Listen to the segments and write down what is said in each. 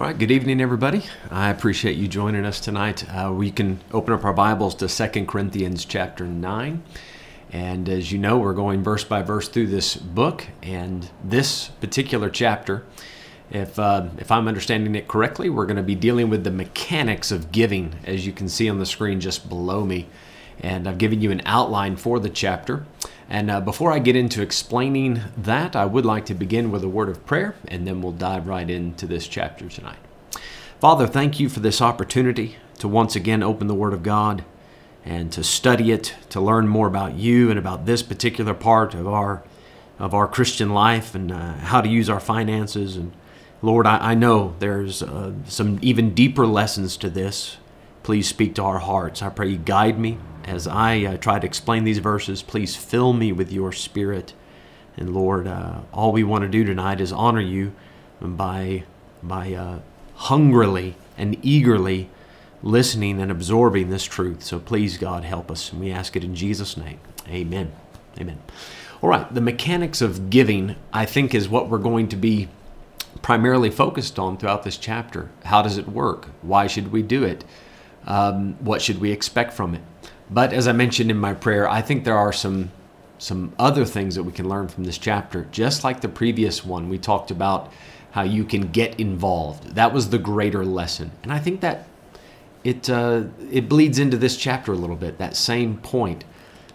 All right, good evening, everybody. I appreciate you joining us tonight. Uh, we can open up our Bibles to Second Corinthians chapter 9. And as you know, we're going verse by verse through this book. And this particular chapter, if, uh, if I'm understanding it correctly, we're going to be dealing with the mechanics of giving, as you can see on the screen just below me. And I've given you an outline for the chapter. And uh, before I get into explaining that, I would like to begin with a word of prayer, and then we'll dive right into this chapter tonight. Father, thank you for this opportunity to once again open the Word of God and to study it, to learn more about you and about this particular part of our of our Christian life and uh, how to use our finances. And Lord, I, I know there's uh, some even deeper lessons to this. Please speak to our hearts. I pray you guide me as I uh, try to explain these verses, please fill me with your spirit. And Lord, uh, all we want to do tonight is honor you by, by uh, hungrily and eagerly listening and absorbing this truth. So please, God, help us. And we ask it in Jesus' name. Amen. Amen. All right, the mechanics of giving, I think, is what we're going to be primarily focused on throughout this chapter. How does it work? Why should we do it? Um, what should we expect from it? But as I mentioned in my prayer, I think there are some some other things that we can learn from this chapter. Just like the previous one, we talked about how you can get involved. That was the greater lesson, and I think that it uh, it bleeds into this chapter a little bit. That same point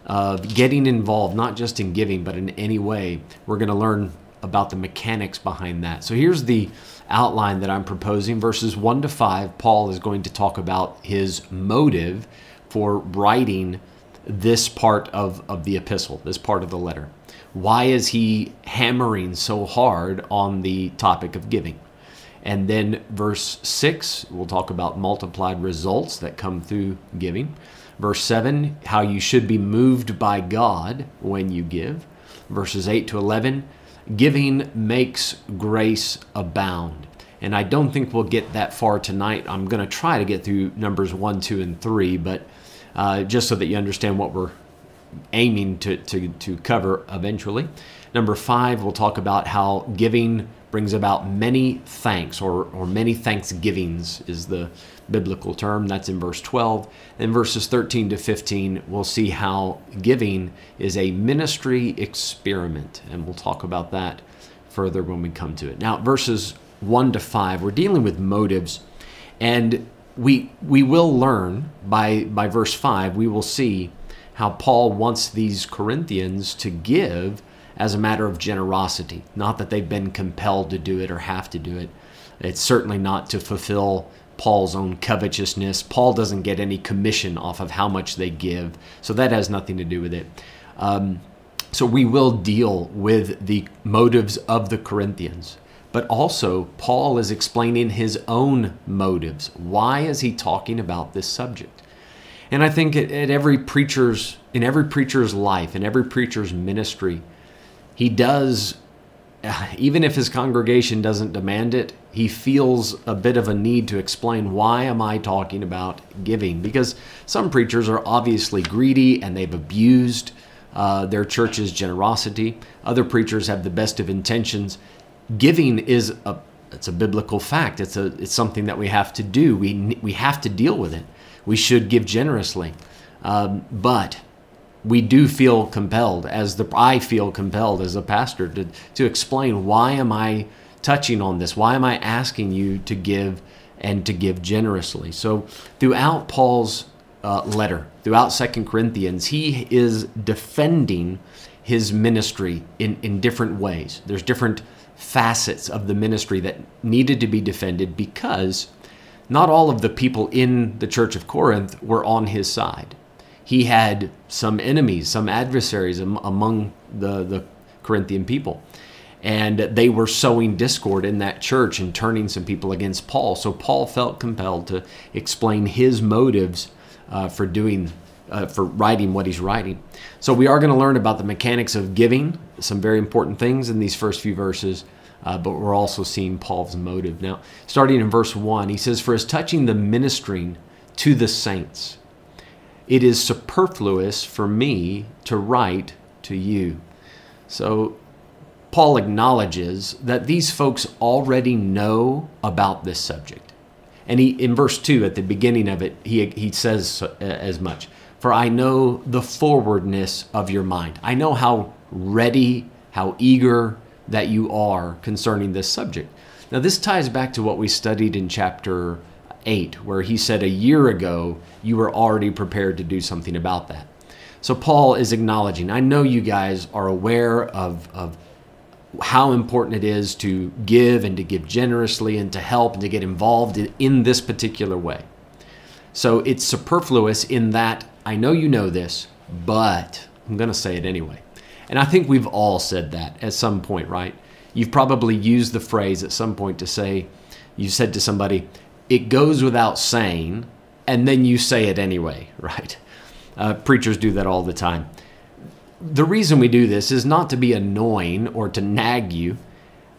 of getting involved, not just in giving, but in any way. We're going to learn about the mechanics behind that. So here's the outline that I'm proposing. Verses 1 to 5, Paul is going to talk about his motive for writing this part of, of the epistle, this part of the letter? Why is he hammering so hard on the topic of giving? And then verse 6, we'll talk about multiplied results that come through giving. Verse 7, how you should be moved by God when you give. Verses 8 to 11, giving makes grace abound. And I don't think we'll get that far tonight. I'm going to try to get through numbers 1, 2, and 3, but uh, just so that you understand what we're aiming to, to, to cover eventually. Number five, we'll talk about how giving brings about many thanks or, or many thanksgivings is the biblical term. That's in verse 12. In verses 13 to 15, we'll see how giving is a ministry experiment, and we'll talk about that further when we come to it. Now, verses 1 to 5, we're dealing with motives, and we we will learn by by verse 5 we will see how Paul wants these Corinthians to give as a matter of generosity. Not that they've been compelled to do it or have to do it. It's certainly not to fulfill Paul's own covetousness. Paul doesn't get any commission off of how much they give so that has nothing to do with it. Um, so we will deal with the motives of the Corinthians but also Paul is explaining his own motives. Why is he talking about this subject? And I think at, every preacher's in every preacher's life, in every preacher's ministry, he does even if his congregation doesn't demand it, he feels a bit of a need to explain why am I talking about giving? Because some preachers are obviously greedy and they've abused uh, their church's generosity. Other preachers have the best of intentions giving is a it's a biblical fact. It's a it's something that we have to do. We we have to deal with it. We should give generously, um, but we do feel compelled as the I feel compelled as a pastor to to explain why am I touching on this? Why am I asking you to give and to give generously? So throughout Paul's uh, letter, throughout Second Corinthians, he is defending his ministry in in different ways. There's different facets of the ministry that needed to be defended because not all of the people in the church of Corinth were on his side. He had some enemies, some adversaries among the, the Corinthian people. And they were sowing discord in that church and turning some people against Paul. So Paul felt compelled to explain his motives uh, for doing uh, for writing what he's writing. So we are going to learn about the mechanics of giving, some very important things in these first few verses. Uh, but we're also seeing Paul's motive. Now, starting in verse 1, he says, For as touching the ministering to the saints, it is superfluous for me to write to you. So, Paul acknowledges that these folks already know about this subject. And he, in verse 2, at the beginning of it, he, he says uh, as much For I know the forwardness of your mind. I know how ready, how eager that you are concerning this subject. Now, this ties back to what we studied in chapter 8, where he said a year ago you were already prepared to do something about that. So, Paul is acknowledging, I know you guys are aware of, of how important it is to give and to give generously and to help and to get involved in, in this particular way. So, it's superfluous in that I know you know this, but I'm going to say it anyway. And I think we've all said that at some point, right? You've probably used the phrase at some point to say, you said to somebody, it goes without saying, and then you say it anyway, right? Uh, preachers do that all the time. The reason we do this is not to be annoying or to nag you,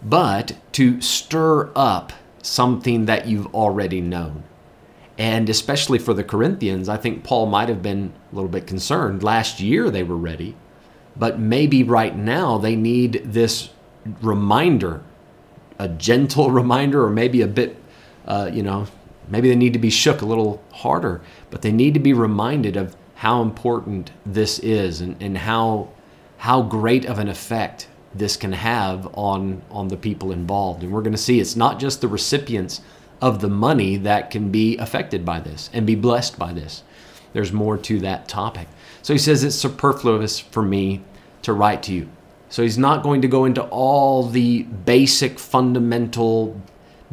but to stir up something that you've already known. And especially for the Corinthians, I think Paul might have been a little bit concerned. Last year they were ready, but maybe right now they need this reminder, a gentle reminder, or maybe a bit, uh, you know, maybe they need to be shook a little harder, but they need to be reminded of how important this is and, and how how great of an effect this can have on on the people involved. And we're going to see it's not just the recipients of the money that can be affected by this and be blessed by this. There's more to that topic. So he says it's superfluous for me to write to you. So he's not going to go into all the basic fundamental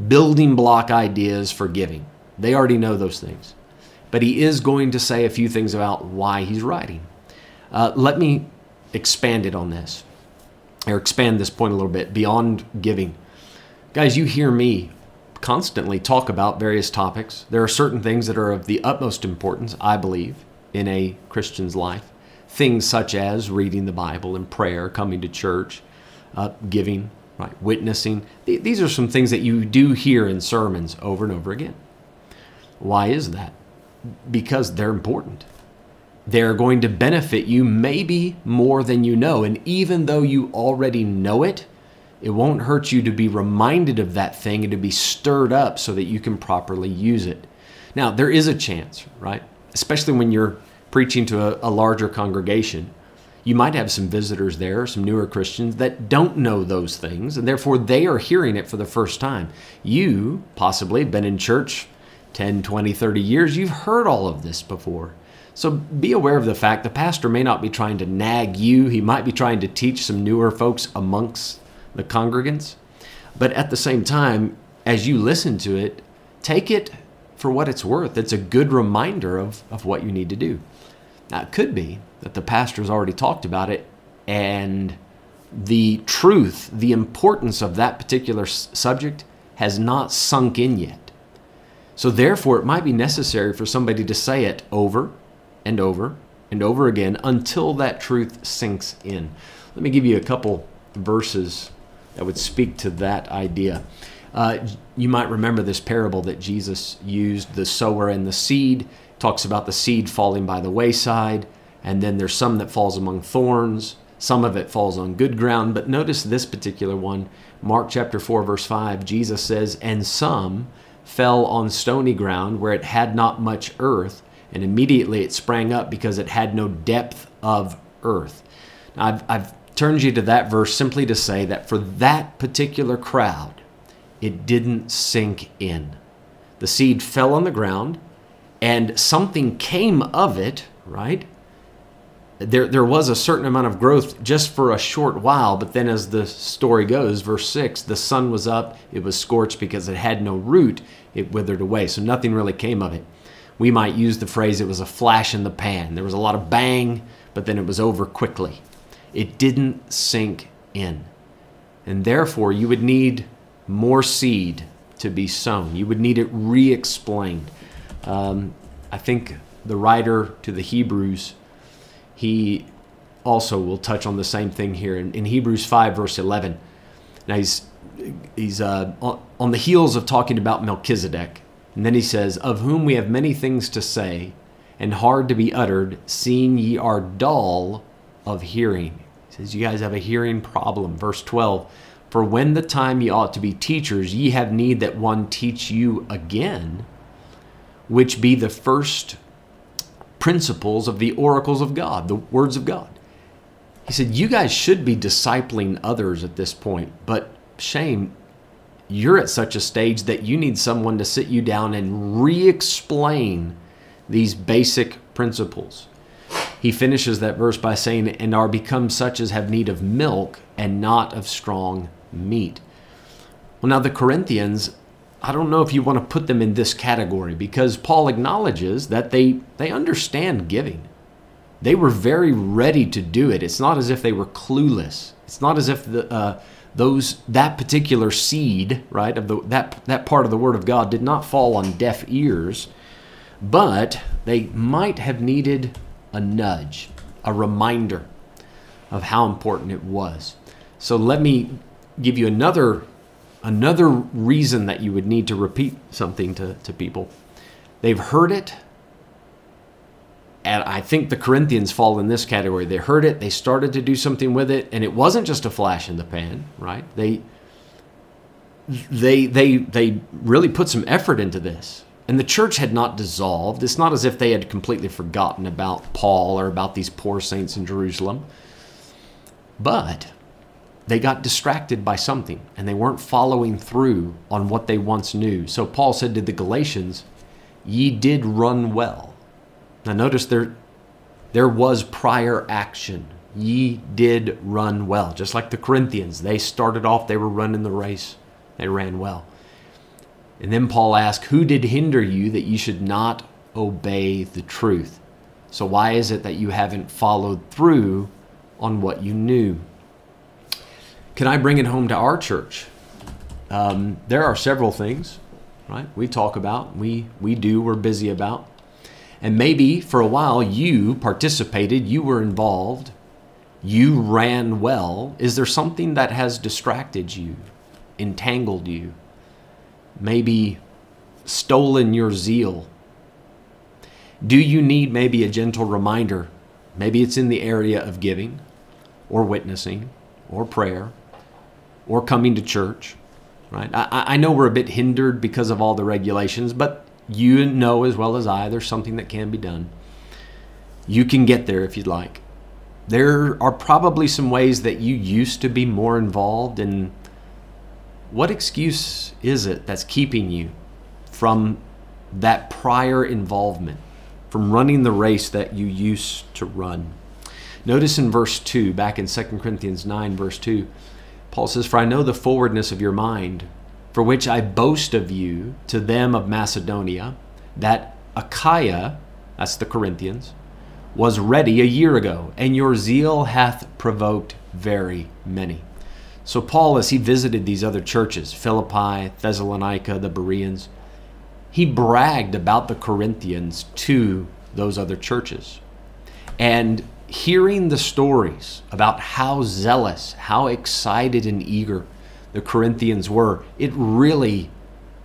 building block ideas for giving. They already know those things but he is going to say a few things about why he's writing. Uh, let me expand it on this, or expand this point a little bit beyond giving. Guys, you hear me constantly talk about various topics. There are certain things that are of the utmost importance, I believe, in a Christian's life. Things such as reading the Bible and prayer, coming to church, uh, giving, right, witnessing. These are some things that you do hear in sermons over and over again. Why is that? because they're important. They're going to benefit you maybe more than you know. And even though you already know it, it won't hurt you to be reminded of that thing and to be stirred up so that you can properly use it. Now, there is a chance, right? Especially when you're preaching to a, a larger congregation. You might have some visitors there, some newer Christians that don't know those things, and therefore they are hearing it for the first time. You possibly have been in church 10, 20, 30 years, you've heard all of this before. So be aware of the fact the pastor may not be trying to nag you, he might be trying to teach some newer folks amongst the congregants. But at the same time, as you listen to it, take it for what it's worth. It's a good reminder of, of what you need to do. Now, it could be that the pastor's already talked about it and the truth, the importance of that particular subject has not sunk in yet. So, therefore, it might be necessary for somebody to say it over and over and over again until that truth sinks in. Let me give you a couple verses that would speak to that idea. Uh, you might remember this parable that Jesus used the sower and the seed. Talks about the seed falling by the wayside, and then there's some that falls among thorns. Some of it falls on good ground. But notice this particular one, Mark chapter 4, verse 5. Jesus says, And some fell on stony ground where it had not much earth, and immediately it sprang up because it had no depth of earth. Now, I've, I've turned you to that verse simply to say that for that particular crowd, it didn't sink in. The seed fell on the ground, and something came of it, right? there, there was a certain amount of growth just for a short while, but then as the story goes, verse 6, the sun was up, it was scorched because it had no root, it withered away. So nothing really came of it. We might use the phrase it was a flash in the pan. There was a lot of bang, but then it was over quickly. It didn't sink in. And therefore, you would need more seed to be sown. You would need it re explained. Um, I think the writer to the Hebrews he also will touch on the same thing here in, in Hebrews 5, verse 11. Now he's, he's uh, on the heels of talking about Melchizedek. And then he says, Of whom we have many things to say, and hard to be uttered, seeing ye are dull of hearing. He says, You guys have a hearing problem. Verse 12 For when the time ye ought to be teachers, ye have need that one teach you again, which be the first principles of the oracles of God, the words of God. He said, You guys should be discipling others at this point, but shame, you're at such a stage that you need someone to sit you down and re explain these basic principles. He finishes that verse by saying, And are become such as have need of milk and not of strong meat. Well, now the Corinthians, I don't know if you want to put them in this category because Paul acknowledges that they, they understand giving. They were very ready to do it. It's not as if they were clueless. It's not as if the, uh, those that particular seed, right, of the, that that part of the Word of God did not fall on deaf ears, but they might have needed a nudge, a reminder of how important it was. So let me give you another another reason that you would need to repeat something to, to people. They've heard it, and I think the Corinthians fall in this category. They heard it, they started to do something with it, and it wasn't just a flash in the pan, right? They they they they really put some effort into this. And the church had not dissolved. It's not as if they had completely forgotten about Paul or about these poor saints in Jerusalem. But they got distracted by something and they weren't following through on what they once knew. So Paul said to the Galatians, Ye did run well. Now notice there there was prior action. Ye did run well. Just like the Corinthians, they started off, they were running the race. They ran well. And then Paul asked, Who did hinder you that you should not obey the truth? So, why is it that you haven't followed through on what you knew? Can I bring it home to our church? Um, there are several things, right? We talk about, we, we do, we're busy about. And maybe for a while you participated, you were involved, you ran well. Is there something that has distracted you, entangled you, maybe stolen your zeal? Do you need maybe a gentle reminder? Maybe it's in the area of giving or witnessing or prayer or coming to church, right? I, I know we're a bit hindered because of all the regulations, but you know as well as I there's something that can be done. You can get there if you'd like. There are probably some ways that you used to be more involved in what excuse is it that's keeping you from that prior involvement, from running the race that you used to run? Notice in verse 2, back in 2 Corinthians 9, verse 2, Paul says, For I know the forwardness of your mind, for which I boast of you to them of Macedonia, that Achaia, that's the Corinthians, was ready a year ago, and your zeal hath provoked very many. So, Paul, as he visited these other churches, Philippi, Thessalonica, the Bereans, he bragged about the Corinthians to those other churches. And hearing the stories about how zealous, how excited and eager the Corinthians were, it really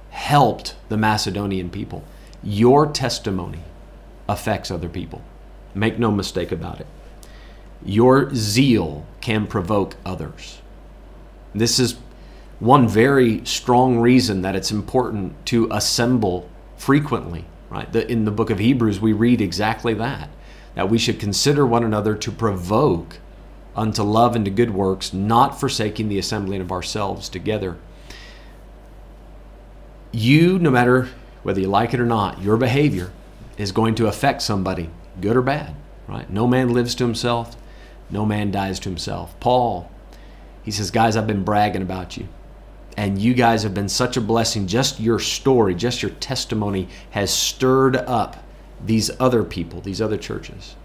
helped the Macedonian people. Your testimony affects other people. Make no mistake about it. Your zeal can provoke others. This is one very strong reason that it's important to assemble frequently, right? In the book of Hebrews, we read exactly that that we should consider one another to provoke unto love and to good works, not forsaking the assembling of ourselves together. You, no matter whether you like it or not, your behavior is going to affect somebody, good or bad, right? No man lives to himself, no man dies to himself. Paul, he says, Guys, I've been bragging about you. And you guys have been such a blessing. Just your story, just your testimony has stirred up these other people, these other churches.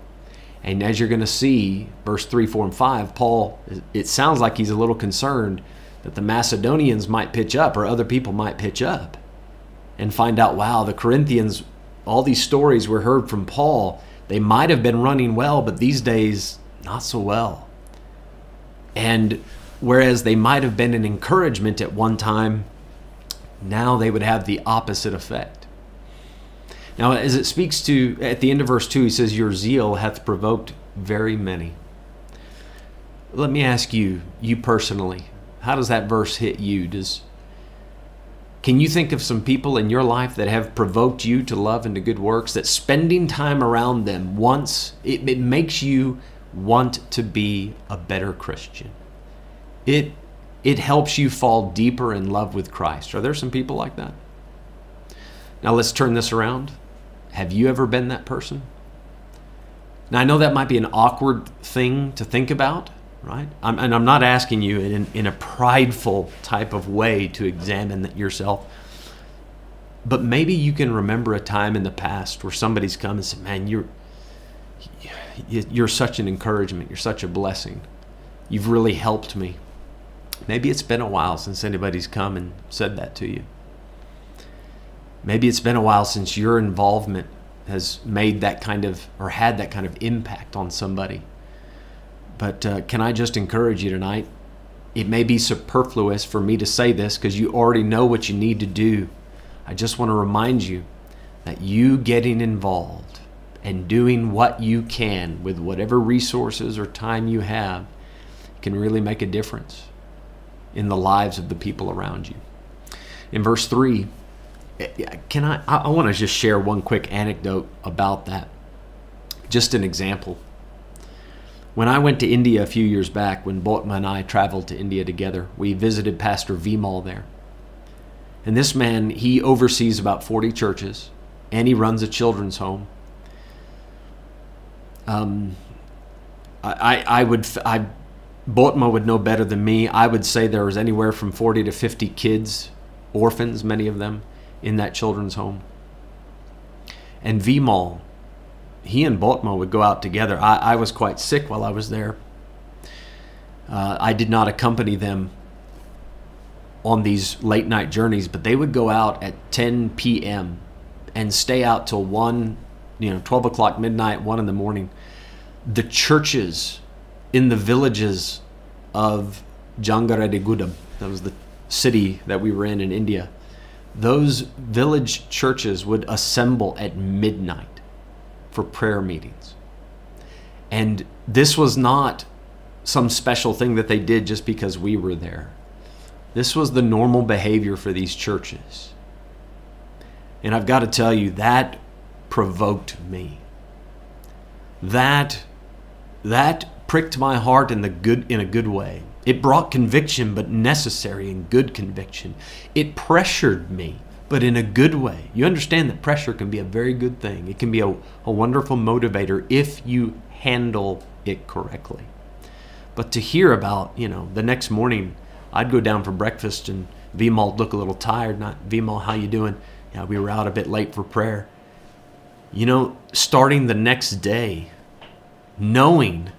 And as you're going to see, verse 3, 4, and 5, Paul, it sounds like he's a little concerned that the Macedonians might pitch up or other people might pitch up and find out, wow, the Corinthians, all these stories were heard from Paul. They might have been running well, but these days, not so well. And whereas they might have been an encouragement at one time, now they would have the opposite effect. Now, as it speaks to, at the end of verse 2, he says, Your zeal hath provoked very many. let me ask you, you personally, how does that verse hit you? Does can you think of some people in your life that have provoked you to love and to good works that spending time around them once it, it makes you want to be a better Christian? It it helps you fall deeper in love with Christ. Are there some people like that? Now let's turn this around. Have you ever been that person? Now I know that might be an awkward thing to think about, right? I'm, and I'm not asking you in, in a prideful type of way to examine yourself. But maybe you can remember a time in the past where somebody's come and said, "Man, you're you're such an encouragement. You're such a blessing. You've really helped me." Maybe it's been a while since anybody's come and said that to you. Maybe it's been a while since your involvement has made that kind of or had that kind of impact on somebody. But uh, can I just encourage you tonight? It may be superfluous for me to say this because you already know what you need to do. I just want to remind you that you getting involved and doing what you can with whatever resources or time you have can really make a difference in the lives of the people around you. In verse 3, eh, can I I want to just share one quick anecdote about that. Just an example. When I went to India a few years back, when Botma and I traveled to India together, we visited Pastor Vimal there. And this man, he oversees about 40 churches and he runs a children's home. Um, I, I would, I, Botma would know better than me. I would say there was anywhere from 40 to 50 kids, orphans, many of them, in that children's home. And Vimal, he and Botma would go out together. I, I was quite sick while I was there. Uh, I did not accompany them on these late night journeys, but they would go out at 10 p.m. and stay out till 1, you know, 12 o'clock midnight, 1 in the morning. The churches in the villages of Jangareddygudem, that was the city that we were in in India, those village churches would assemble at midnight for prayer meetings. And this was not some special thing that they did just because we were there. This was the normal behavior for these churches. And I've got to tell you, that provoked me. That, that pricked my heart in, the good, in a good way. It brought conviction, but necessary and good conviction. It pressured me but in a good way. You understand that pressure can be a very good thing. It can be a, a wonderful motivator if you handle it correctly. But to hear about, you know, the next morning, I'd go down for breakfast and Vimal look a little tired. Not Vimal, how you doing? Yeah, we were out a bit late for prayer. You know, starting the next day, knowing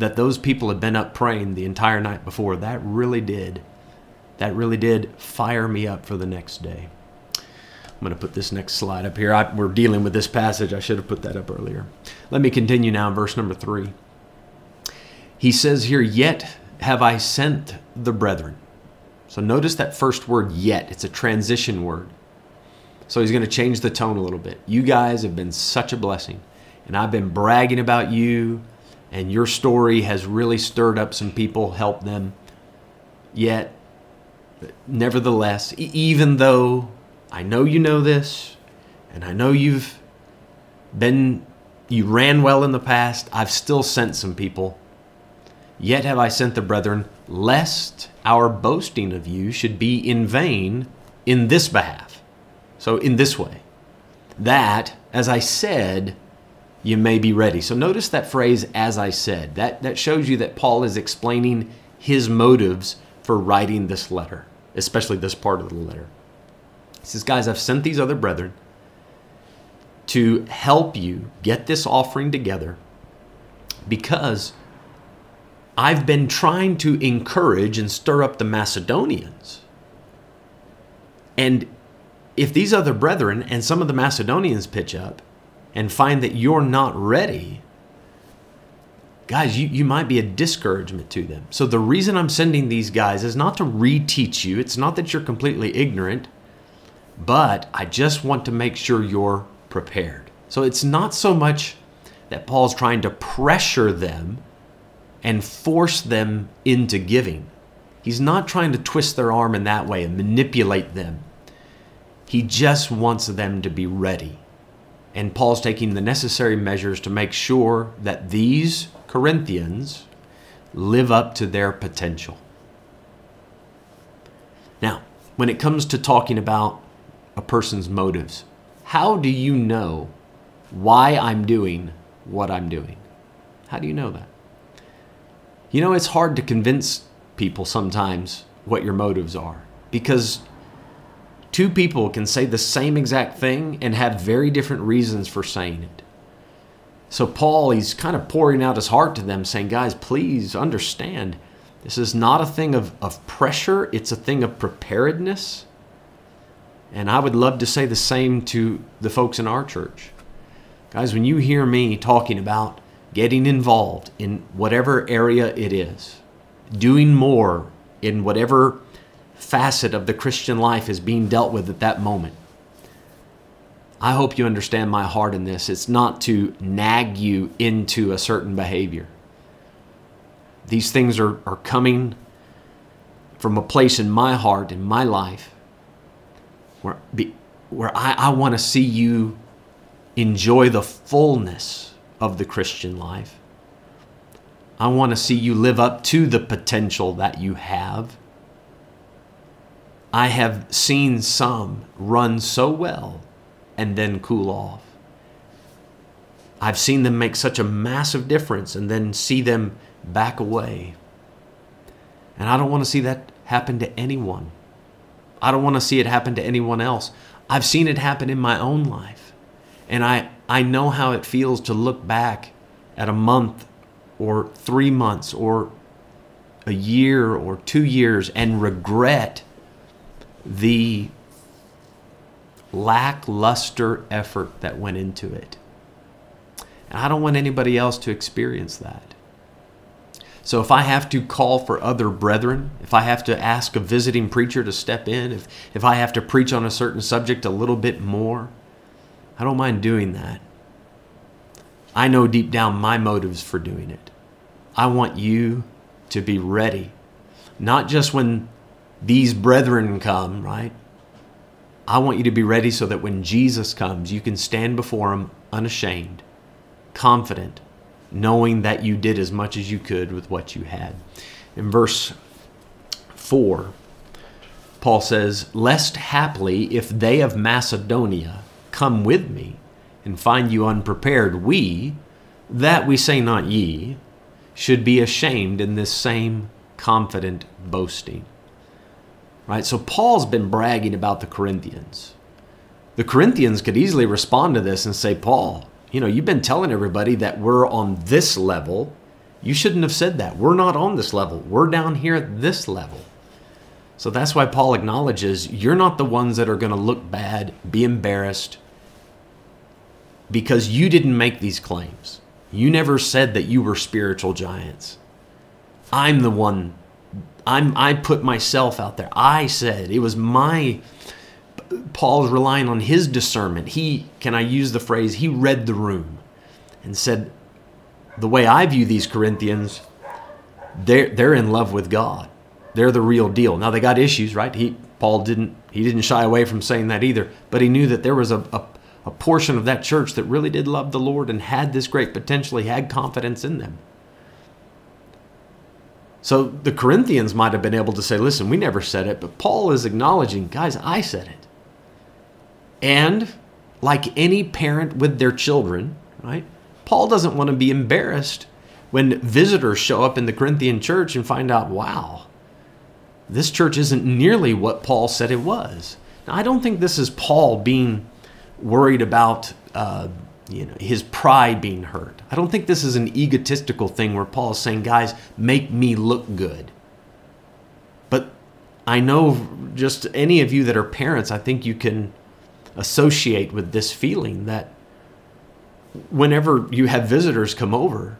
that those people had been up praying the entire night before, that really did that really did fire me up for the next day. I'm going to put this next slide up here. I, we're dealing with this passage. I should have put that up earlier. Let me continue now, verse number three. He says here, Yet have I sent the brethren. So notice that first word, yet. It's a transition word. So he's going to change the tone a little bit. You guys have been such a blessing. And I've been bragging about you, and your story has really stirred up some people, helped them. Yet nevertheless, even though I know you know this, and I know you've been, you ran well in the past, I've still sent some people. Yet have I sent the brethren, lest our boasting of you should be in vain in this behalf. So, in this way, that, as I said, you may be ready. So, notice that phrase, as I said. That, that shows you that Paul is explaining his motives for writing this letter especially this part of the letter. He says, Guys, I've sent these other brethren to help you get this offering together because I've been trying to encourage and stir up the Macedonians. And if these other brethren and some of the Macedonians pitch up and find that you're not ready, guys, you, you might be a discouragement to them. So the reason I'm sending these guys is not to reteach you. It's not that you're completely ignorant, but I just want to make sure you're prepared. So it's not so much that Paul's trying to pressure them and force them into giving. He's not trying to twist their arm in that way and manipulate them. He just wants them to be ready. And Paul's taking the necessary measures to make sure that these Corinthians live up to their potential. Now, when it comes to talking about a person's motives, how do you know why I'm doing what I'm doing? How do you know that? You know, it's hard to convince people sometimes what your motives are because two people can say the same exact thing and have very different reasons for saying it. So, Paul, he's kind of pouring out his heart to them, saying, Guys, please understand this is not a thing of, of pressure, it's a thing of preparedness. And I would love to say the same to the folks in our church. Guys, when you hear me talking about getting involved in whatever area it is, doing more in whatever facet of the Christian life is being dealt with at that moment. I hope you understand my heart in this. It's not to nag you into a certain behavior. These things are, are coming from a place in my heart, in my life, where, be, where I, I want to see you enjoy the fullness of the Christian life. I want to see you live up to the potential that you have. I have seen some run so well and then cool off. I've seen them make such a massive difference and then see them back away. And I don't want to see that happen to anyone. I don't want to see it happen to anyone else. I've seen it happen in my own life. And I, I know how it feels to look back at a month or three months or a year or two years and regret the lackluster effort that went into it. And I don't want anybody else to experience that. So if I have to call for other brethren, if I have to ask a visiting preacher to step in, if, if I have to preach on a certain subject a little bit more, I don't mind doing that. I know deep down my motives for doing it. I want you to be ready, not just when these brethren come, right? I want you to be ready so that when Jesus comes, you can stand before him unashamed, confident, knowing that you did as much as you could with what you had. In verse 4, Paul says, Lest haply, if they of Macedonia come with me and find you unprepared, we, that we say not ye, should be ashamed in this same confident boasting. Right? So Paul's been bragging about the Corinthians. The Corinthians could easily respond to this and say, Paul, you know, you've been telling everybody that we're on this level. You shouldn't have said that. We're not on this level. We're down here at this level. So that's why Paul acknowledges you're not the ones that are going to look bad, be embarrassed, because you didn't make these claims. You never said that you were spiritual giants. I'm the one. I'm, I put myself out there. I said it was my Paul's relying on his discernment. He, can I use the phrase, he read the room and said, the way I view these Corinthians, they're, they're in love with God. They're the real deal. Now they got issues, right? He, Paul didn't, he didn't shy away from saying that either, but he knew that there was a, a, a portion of that church that really did love the Lord and had this great potential. He had confidence in them. So the Corinthians might have been able to say, listen, we never said it, but Paul is acknowledging, guys, I said it. And like any parent with their children, right? Paul doesn't want to be embarrassed when visitors show up in the Corinthian church and find out, wow, this church isn't nearly what Paul said it was. Now, I don't think this is Paul being worried about uh, you know his pride being hurt. I don't think this is an egotistical thing where Paul is saying, guys, make me look good. But I know just any of you that are parents, I think you can associate with this feeling that whenever you have visitors come over,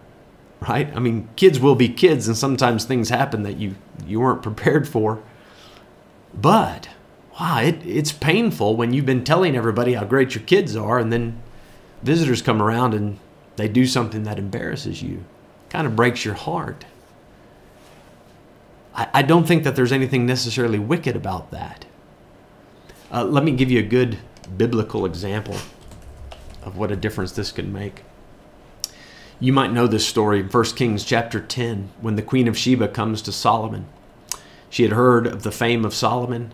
right? I mean, kids will be kids, and sometimes things happen that you you weren't prepared for. But wow, it, it's painful when you've been telling everybody how great your kids are, and then visitors come around and they do something that embarrasses you. kind of breaks your heart. I, I don't think that there's anything necessarily wicked about that. Uh, let me give you a good biblical example of what a difference this can make. You might know this story in 1 Kings chapter 10 when the Queen of Sheba comes to Solomon. She had heard of the fame of Solomon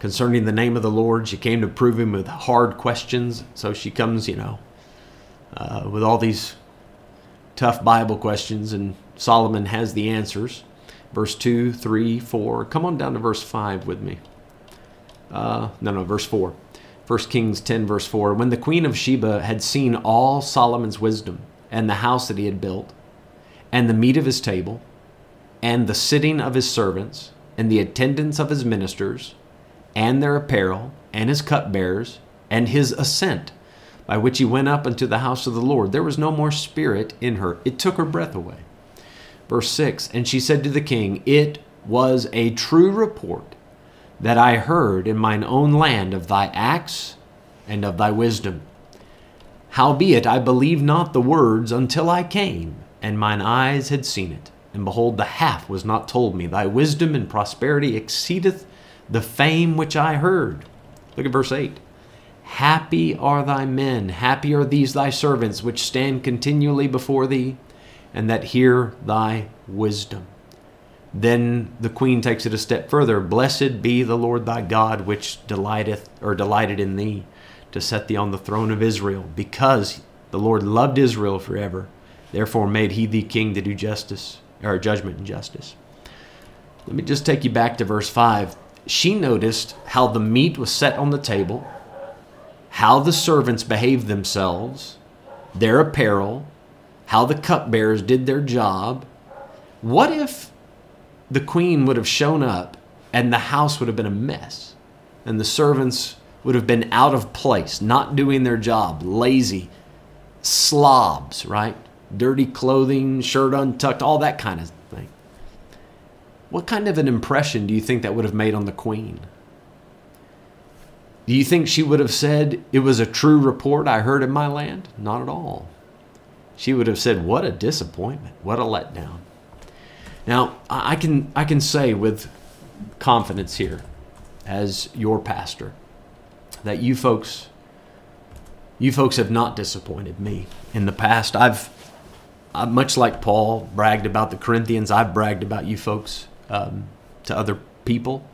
concerning the name of the Lord. She came to prove him with hard questions. So she comes, you know, uh, with all these tough Bible questions, and Solomon has the answers. Verse 2, 3, 4. Come on down to verse 5 with me. Uh, no, no, verse 4. 1 Kings 10, verse 4. When the queen of Sheba had seen all Solomon's wisdom, and the house that he had built, and the meat of his table, and the sitting of his servants, and the attendance of his ministers, and their apparel, and his cupbearers, and his ascent, by which he went up unto the house of the Lord, there was no more spirit in her. It took her breath away. Verse 6 And she said to the king, It was a true report that I heard in mine own land of thy acts and of thy wisdom. Howbeit I believed not the words until I came, and mine eyes had seen it. And behold, the half was not told me. Thy wisdom and prosperity exceedeth the fame which I heard. Look at verse 8. Happy are thy men, happy are these thy servants, which stand continually before thee, and that hear thy wisdom. Then the queen takes it a step further. Blessed be the Lord thy God, which delighteth or delighted in thee to set thee on the throne of Israel, because the Lord loved Israel forever. Therefore made he thee king to do justice, or judgment and justice. Let me just take you back to verse 5. She noticed how the meat was set on the table, how the servants behaved themselves, their apparel, how the cupbearers did their job. What if the queen would have shown up and the house would have been a mess and the servants would have been out of place, not doing their job, lazy, slobs, right? Dirty clothing, shirt untucked, all that kind of thing. What kind of an impression do you think that would have made on the queen? Do you think she would have said, It was a true report I heard in my land? Not at all. She would have said, What a disappointment. What a letdown. Now, I can, I can say with confidence here, as your pastor, that you folks you folks have not disappointed me in the past. I've, i much like Paul bragged about the Corinthians. I've bragged about you folks um, to other people.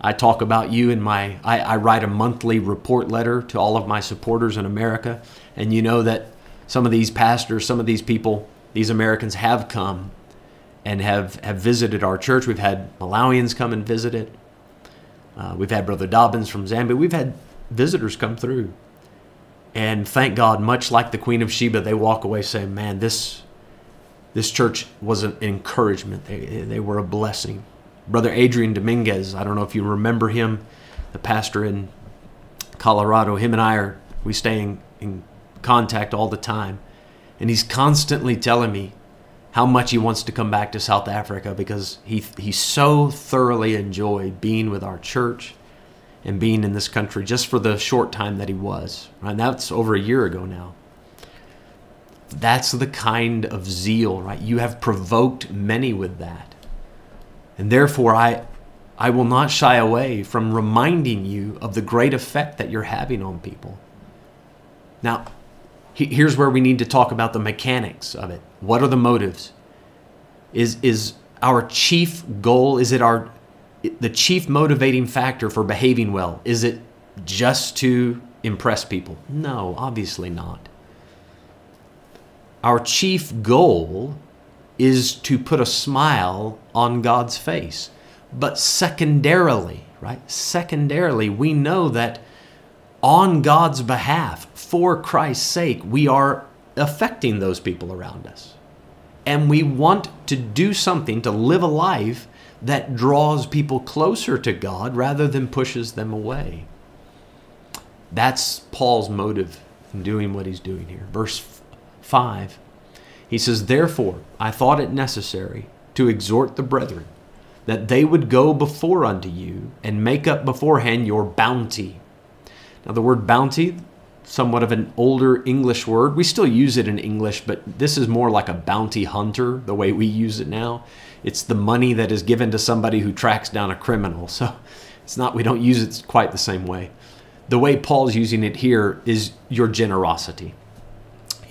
I talk about you in my. I, I write a monthly report letter to all of my supporters in America, and you know that some of these pastors, some of these people, these Americans have come and have have visited our church. We've had Malawians come and visit it. Uh, we've had Brother Dobbins from Zambia. We've had visitors come through. And thank God, much like the Queen of Sheba, they walk away saying, Man, this, this church was an encouragement. They, they were a blessing. Brother Adrian Dominguez, I don't know if you remember him, the pastor in Colorado. Him and I are, we stay in, contact all the time. And he's constantly telling me how much he wants to come back to South Africa because he, he so thoroughly enjoyed being with our church and being in this country just for the short time that he was. Right? And that's over a year ago now. That's the kind of zeal, right? You have provoked many with that. And therefore, I, I will not shy away from reminding you of the great effect that you're having on people. Now, here's where we need to talk about the mechanics of it. What are the motives? Is, is our chief goal, is it our the chief motivating factor for behaving well? Is it just to impress people? No, obviously not. Our chief goal is to put a smile on God's face. But secondarily, right? Secondarily, we know that on God's behalf, for Christ's sake, we are affecting those people around us. And we want to do something to live a life that draws people closer to God rather than pushes them away. That's Paul's motive in doing what he's doing here. Verse 5, he says, Therefore, I thought it necessary to exhort the brethren that they would go before unto you and make up beforehand your bounty. Now, the word bounty, somewhat of an older English word. We still use it in English, but this is more like a bounty hunter, the way we use it now. It's the money that is given to somebody who tracks down a criminal. So it's not, we don't use it quite the same way. The way Paul's using it here is your generosity.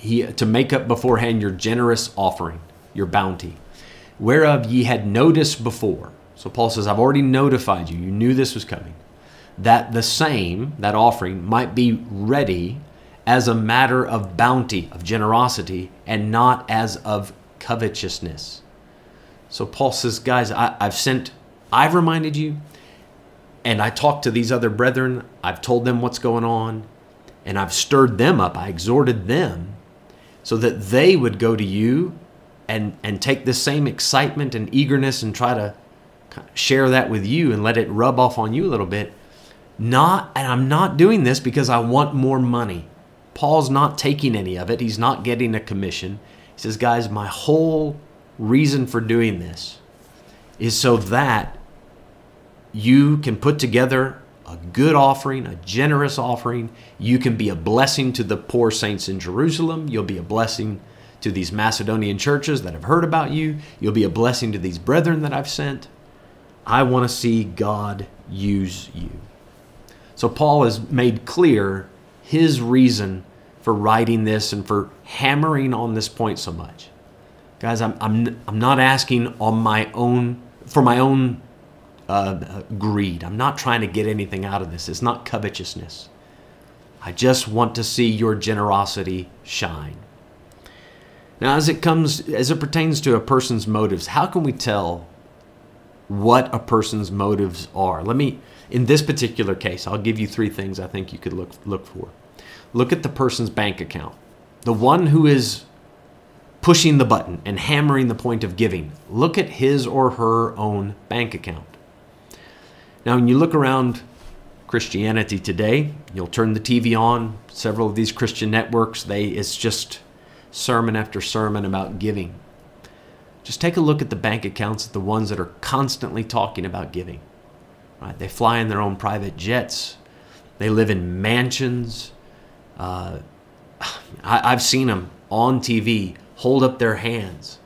He, to make up beforehand your generous offering, your bounty, whereof ye had noticed before. So Paul says, I've already notified you. You knew this was coming that the same, that offering, might be ready as a matter of bounty, of generosity, and not as of covetousness. So Paul says, guys, I, have sent, I've reminded you, and I talked to these other brethren. I've told them what's going on, and I've stirred them up. I exhorted them so that they would go to you and, and take this same excitement and eagerness and try to share that with you and let it rub off on you a little bit not, and I'm not doing this because I want more money. Paul's not taking any of it. He's not getting a commission. He says, guys, my whole reason for doing this is so that you can put together a good offering, a generous offering. You can be a blessing to the poor saints in Jerusalem. You'll be a blessing to these Macedonian churches that have heard about you. You'll be a blessing to these brethren that I've sent. I want to see God use you. So Paul has made clear his reason for writing this and for hammering on this point so much. Guys, I'm, I'm, I'm not asking on my own for my own uh, greed. I'm not trying to get anything out of this. It's not covetousness. I just want to see your generosity shine. Now, as it comes, as it pertains to a person's motives, how can we tell what a person's motives are? Let me in this particular case, I'll give you three things I think you could look look for. Look at the person's bank account. The one who is pushing the button and hammering the point of giving. Look at his or her own bank account. Now, when you look around Christianity today, you'll turn the TV on, several of these Christian networks, they it's just sermon after sermon about giving. Just take a look at the bank accounts of the ones that are constantly talking about giving. Right? They fly in their own private jets. They live in mansions. Uh, I, have seen them on TV hold up their hands,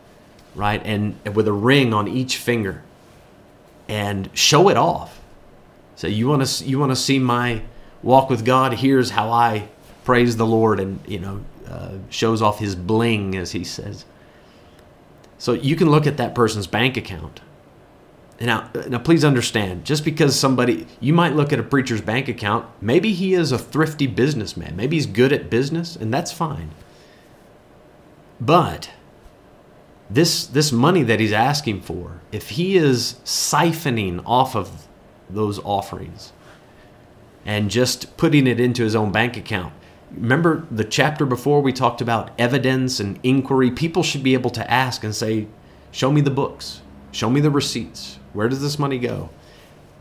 right, and with a ring on each finger, and show it off. So you want to you want to see my walk with God? Here's how I praise the Lord, and you know uh, shows off his bling, as he says. So you can look at that person's bank account now, now please understand, just because somebody, you might look at a preacher's bank account, maybe he is a thrifty businessman, maybe he's good at business, and that's fine. But this, this money that he's asking for, if he is siphoning off of those offerings and just putting it into his own bank account, remember the chapter before we talked about evidence and inquiry? People should be able to ask and say, Show me the books, show me the receipts, where does this money go?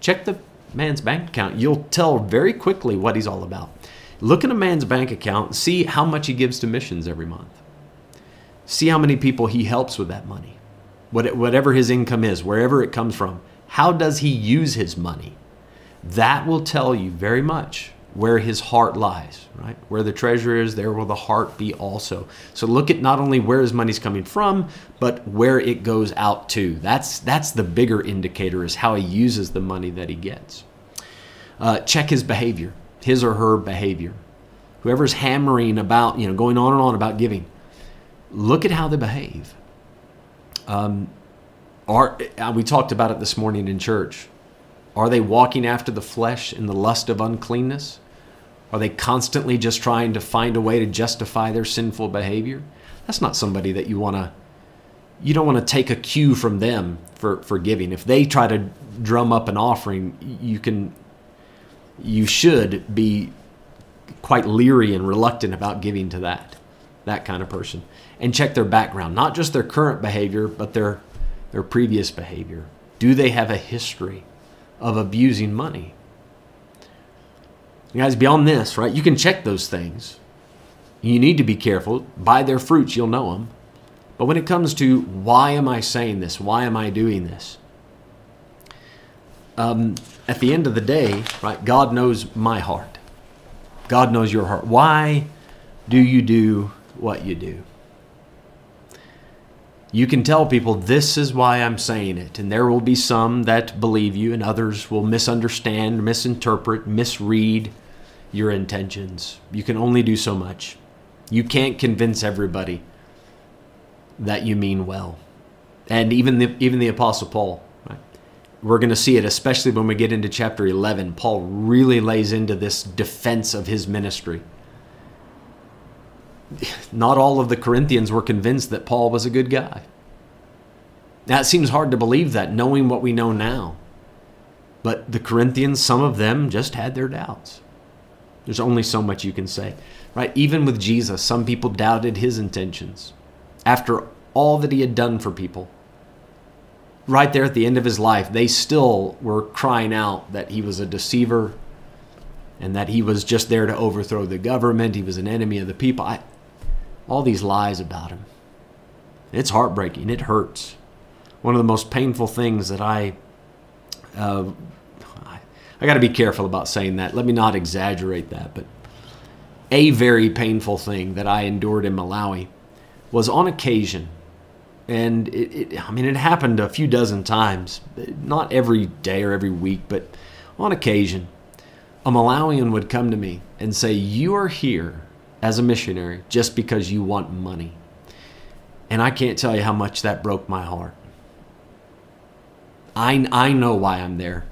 Check the man's bank account. You'll tell very quickly what he's all about. Look at a man's bank account see how much he gives to missions every month. See how many people he helps with that money. Whatever his income is, wherever it comes from. How does he use his money? That will tell you very much where his heart lies, right? Where the treasure is, there will the heart be also. So look at not only where his money's coming from, but where it goes out to. That's that's the bigger indicator is how he uses the money that he gets. Uh, check his behavior, his or her behavior. Whoever's hammering about, you know, going on and on about giving, look at how they behave. Um, are, uh, we talked about it this morning in church. Are they walking after the flesh in the lust of uncleanness? Are they constantly just trying to find a way to justify their sinful behavior? That's not somebody that you want to you don't want to take a cue from them for, for giving. If they try to drum up an offering, you can you should be quite leery and reluctant about giving to that that kind of person and check their background, not just their current behavior, but their their previous behavior. Do they have a history of abusing money? You guys, beyond this, right? You can check those things. You need to be careful. By their fruits, you'll know them. But when it comes to why am I saying this? Why am I doing this? Um, at the end of the day, right, God knows my heart. God knows your heart. Why do you do what you do? You can tell people, this is why I'm saying it. And there will be some that believe you, and others will misunderstand, misinterpret, misread your intentions. You can only do so much. You can't convince everybody that you mean well. And even the, even the Apostle Paul, right? we're going to see it, especially when we get into chapter 11. Paul really lays into this defense of his ministry. Not all of the Corinthians were convinced that Paul was a good guy. Now, it seems hard to believe that, knowing what we know now. But the Corinthians, some of them just had their doubts. There's only so much you can say, right? Even with Jesus, some people doubted his intentions after all that he had done for people. Right there at the end of his life, they still were crying out that he was a deceiver and that he was just there to overthrow the government. He was an enemy of the people. I, all these lies about him. It's heartbreaking. It hurts. One of the most painful things that I, uh, I, I got to be careful about saying that. Let me not exaggerate that, but a very painful thing that I endured in Malawi was on occasion, and it, it, I mean, it happened a few dozen times, not every day or every week, but on occasion, a Malawian would come to me and say, You are here as a missionary just because you want money. And I can't tell you how much that broke my heart. I, I know why I'm there.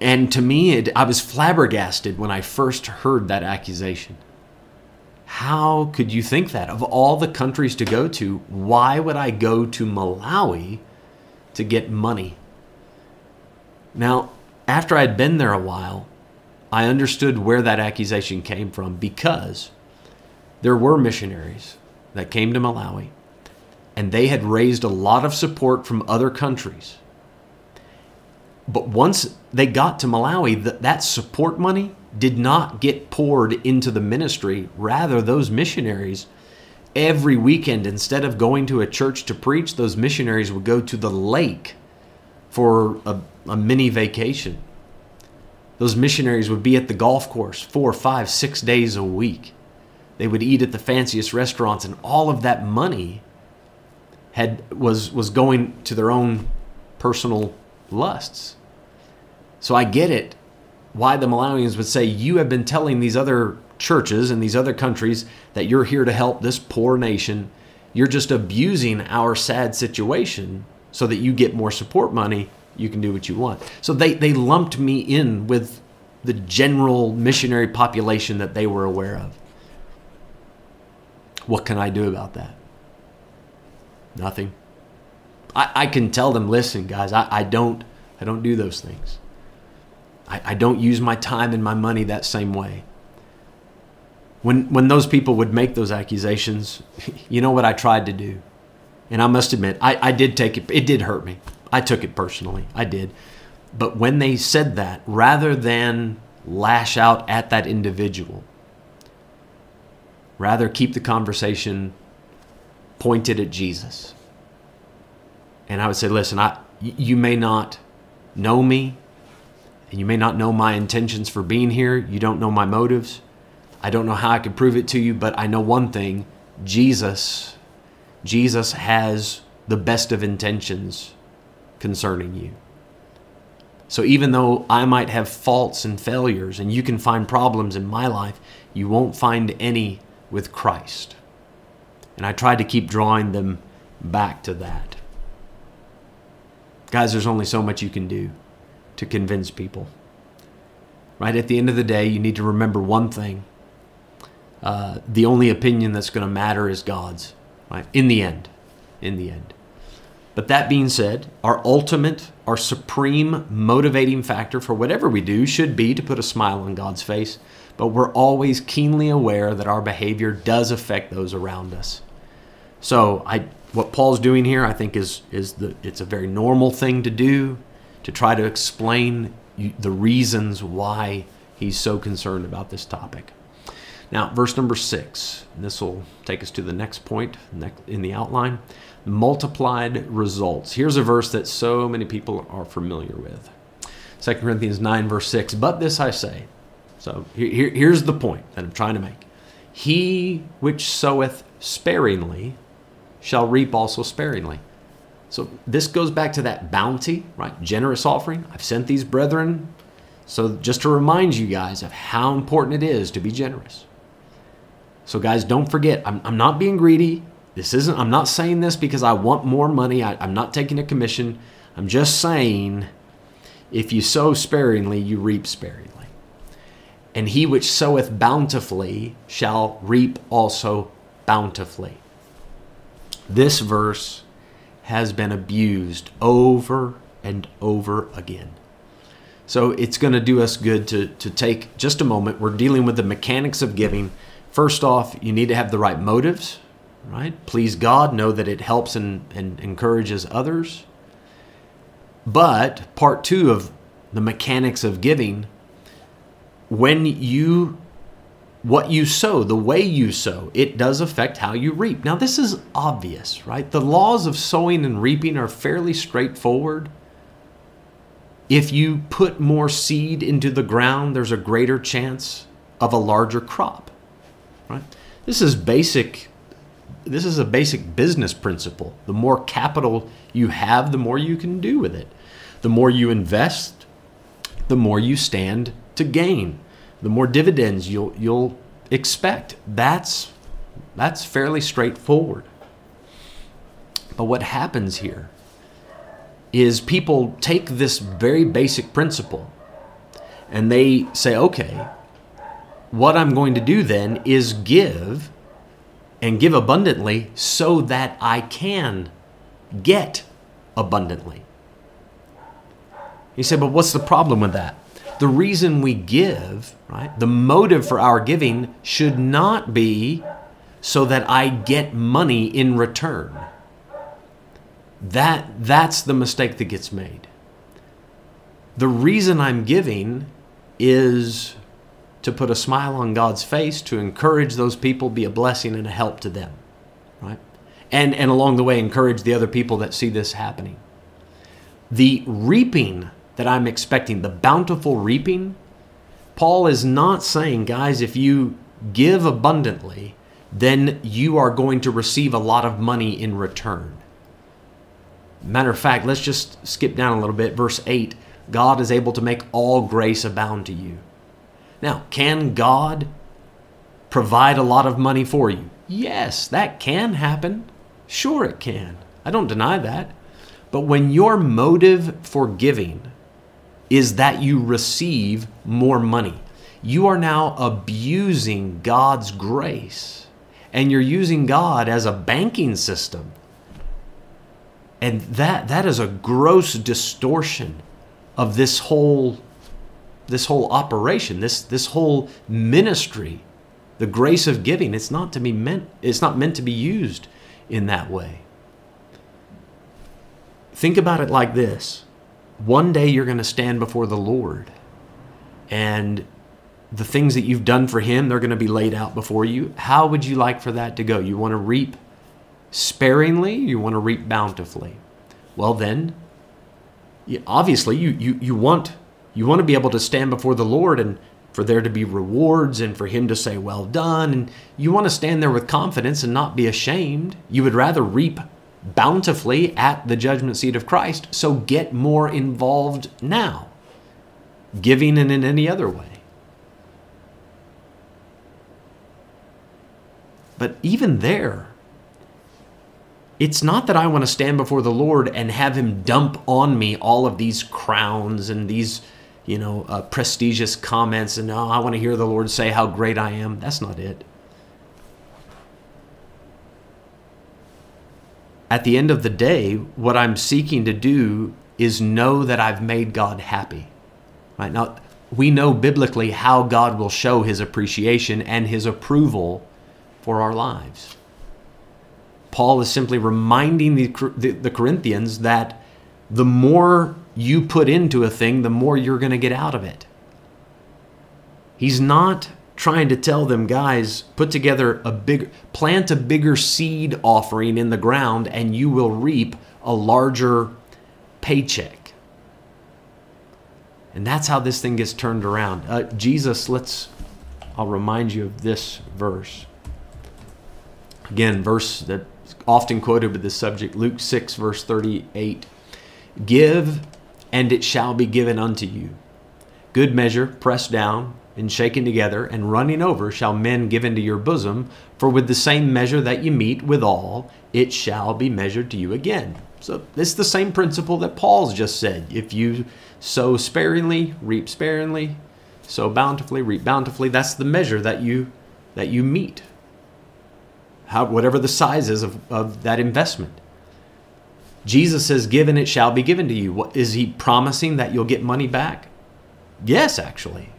And to me, it, I was flabbergasted when I first heard that accusation. How could you think that? Of all the countries to go to, why would I go to Malawi to get money? Now, after I'd been there a while, I understood where that accusation came from because there were missionaries that came to Malawi and they had raised a lot of support from other countries. But once they got to Malawi, that, support money did not get poured into the ministry. Rather, those missionaries, every weekend, instead of going to a church to preach, those missionaries would go to the lake for a, a mini vacation. Those missionaries would be at the golf course four, five, six days a week. They would eat at the fanciest restaurants, and all of that money had was was going to their own personal lusts. So I get it why the Malawians would say, You have been telling these other churches in these other countries that you're here to help this poor nation. You're just abusing our sad situation so that you get more support money. You can do what you want. So they, they lumped me in with the general missionary population that they were aware of. What can I do about that? Nothing. I, I can tell them, listen, guys, I, I don't I don't do those things. I, I don't use my time and my money that same way. When, when those people would make those accusations, you know what I tried to do? And I must admit, I, I did take it, it did hurt me. I took it personally. I did. But when they said that, rather than lash out at that individual, rather keep the conversation pointed at Jesus. And I would say, listen, I, you may not know me, and you may not know my intentions for being here. You don't know my motives. I don't know how I can prove it to you, but I know one thing Jesus, Jesus has the best of intentions concerning you. So even though I might have faults and failures, and you can find problems in my life, you won't find any with Christ. And I try to keep drawing them back to that. Guys, there's only so much you can do to convince people. Right? At the end of the day, you need to remember one thing. Uh, the only opinion that's going to matter is God's. Right? In the end. In the end. But that being said, our ultimate, our supreme motivating factor for whatever we do should be to put a smile on God's face. But we're always keenly aware that our behavior does affect those around us. So I, what Paul's doing here, I think, is is the it's a very normal thing to do to try to explain the reasons why he's so concerned about this topic. Now, verse number six, this will take us to the next point in the outline multiplied results. Here's a verse that so many people are familiar with 2 Corinthians 9, verse 6. But this I say, So here, here's the point that I'm trying to make He which soweth sparingly shall reap also sparingly. So this goes back to that bounty, right? Generous offering. I've sent these brethren. So just to remind you guys of how important it is to be generous. So guys, don't forget, I'm, I'm not being greedy. This isn't, I'm not saying this because I want more money. I, I'm not taking a commission. I'm just saying if you sow sparingly, you reap sparingly. And he which soweth bountifully shall reap also bountifully. This verse has been abused over and over again. So it's going to do us good to, to take just a moment. We're dealing with the mechanics of giving. First off, you need to have the right motives, right? Please God, know that it helps and, and encourages others. But part two of the mechanics of giving, when you what you sow, the way you sow, it does affect how you reap. Now, this is obvious, right? The laws of sowing and reaping are fairly straightforward. If you put more seed into the ground, there's a greater chance of a larger crop, right? This is basic this is a basic business principle. The more capital you have, the more you can do with it. The more you invest, the more you stand to gain the more dividends you'll you'll expect. That's that's fairly straightforward. But what happens here is people take this very basic principle and they say, okay, what I'm going to do then is give and give abundantly so that I can get abundantly. He said, but what's the problem with that? the reason we give, right, the motive for our giving should not be so that I get money in return. That, that's the mistake that gets made. The reason I'm giving is to put a smile on God's face, to encourage those people, be a blessing and a help to them, right? And, and along the way, encourage the other people that see this happening. The reaping that I'm expecting, the bountiful reaping, Paul is not saying, guys, if you give abundantly, then you are going to receive a lot of money in return. Matter of fact, let's just skip down a little bit. Verse 8 God is able to make all grace abound to you. Now, can God provide a lot of money for you? Yes, that can happen. Sure, it can. I don't deny that. But when your motive for giving is that you receive more money. You are now abusing God's grace and you're using God as a banking system. And that that is a gross distortion of this whole this whole operation, this this whole ministry. The grace of giving, it's not to be meant it's not meant to be used in that way. Think about it like this one day you're going to stand before the Lord and the things that you've done for him they're going to be laid out before you how would you like for that to go you want to reap sparingly you want to reap bountifully well then obviously you, you, you want you want to be able to stand before the lord and for there to be rewards and for him to say well done and you want to stand there with confidence and not be ashamed you would rather reap bountifully at the judgment seat of Christ. So get more involved now, giving and in any other way. But even there, it's not that I want to stand before the Lord and have Him dump on me all of these crowns and these, you know, uh, prestigious comments and oh, I want to hear the Lord say how great I am. That's not it. at the end of the day, what I'm seeking to do is know that I've made God happy. Right now, we know biblically how God will show his appreciation and his approval for our lives. Paul is simply reminding the, the, the Corinthians that the more you put into a thing, the more you're going to get out of it. He's not trying to tell them, guys, put together a big, plant a bigger seed offering in the ground and you will reap a larger paycheck. And that's how this thing gets turned around. Uh, Jesus, let's, I'll remind you of this verse. Again, verse that often quoted with this subject, Luke 6, verse 38. Give, and it shall be given unto you. Good measure, pressed down, and shaken together, and running over, shall men give into your bosom. For with the same measure that you meet withal, it shall be measured to you again. So it's the same principle that Paul's just said. If you sow sparingly, reap sparingly, sow bountifully, reap bountifully. That's the measure that you that you meet. How, whatever the size is of, of that investment. Jesus says, Given it shall be given to you. What, is he promising that you'll get money back? Yes, actually.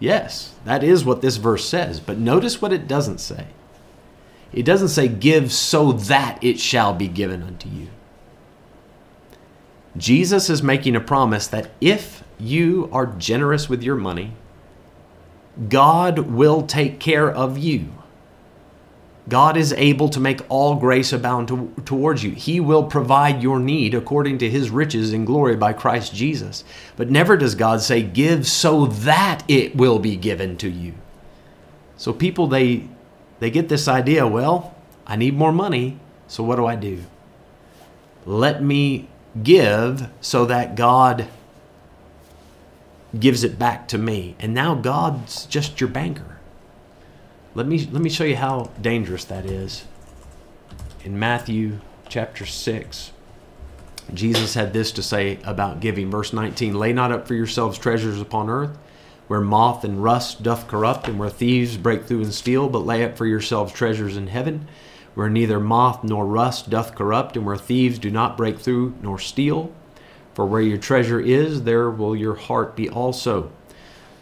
Yes, that is what this verse says. But notice what it doesn't say. It doesn't say, Give so that it shall be given unto you. Jesus is making a promise that if you are generous with your money, God will take care of you. God is able to make all grace abound to, towards you. He will provide your need according to his riches in glory by Christ Jesus. But never does God say, Give so that it will be given to you. So people, they, they get this idea well, I need more money, so what do I do? Let me give so that God gives it back to me. And now God's just your banker. Let me let me show you how dangerous that is. In Matthew chapter 6, Jesus had this to say about giving. Verse 19 Lay not up for yourselves treasures upon earth, where moth and rust doth corrupt, and where thieves break through and steal, but lay up for yourselves treasures in heaven, where neither moth nor rust doth corrupt, and where thieves do not break through nor steal. For where your treasure is, there will your heart be also.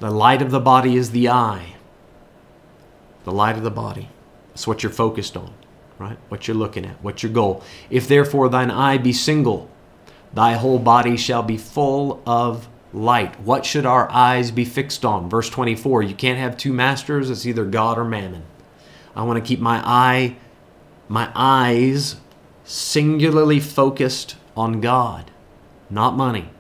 The light of the body is the eye. The light of the body. It's what you're focused on, right? What you're looking at, what's your goal. If therefore thine eye be single, thy whole body shall be full of light. What should our eyes be fixed on? Verse 24 You can't have two masters, it's either God or mammon. I want to keep my eye my eyes singularly focused on God, not money.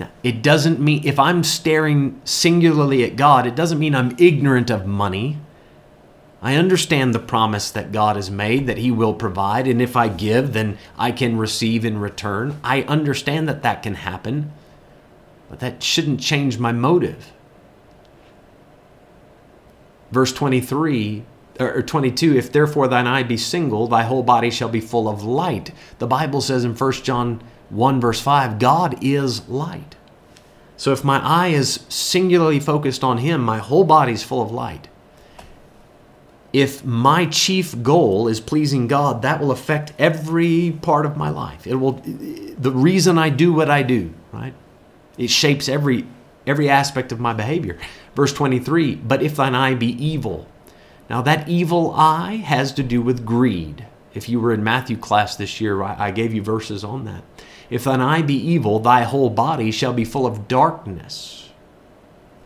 Now, it doesn't mean, if I'm staring singularly at God, it doesn't mean I'm ignorant of money. I understand the promise that God has made that He will provide, and if I give, then I can receive in return. I understand that that can happen, but that shouldn't change my motive. Verse 23 or 22 if therefore thine eye be single thy whole body shall be full of light the bible says in 1 john 1 verse 5 god is light. So if my eye is singularly focused on him my whole body is full of light. If my chief goal is pleasing god that will affect every part of my life. It will the reason i do what i do right? It shapes every every aspect of my behavior. Verse 23 but if thine eye be evil. Now, that evil eye has to do with greed. If you were in Matthew class this year, I gave you verses on that. If thine eye be evil, thy whole body shall be full of darkness.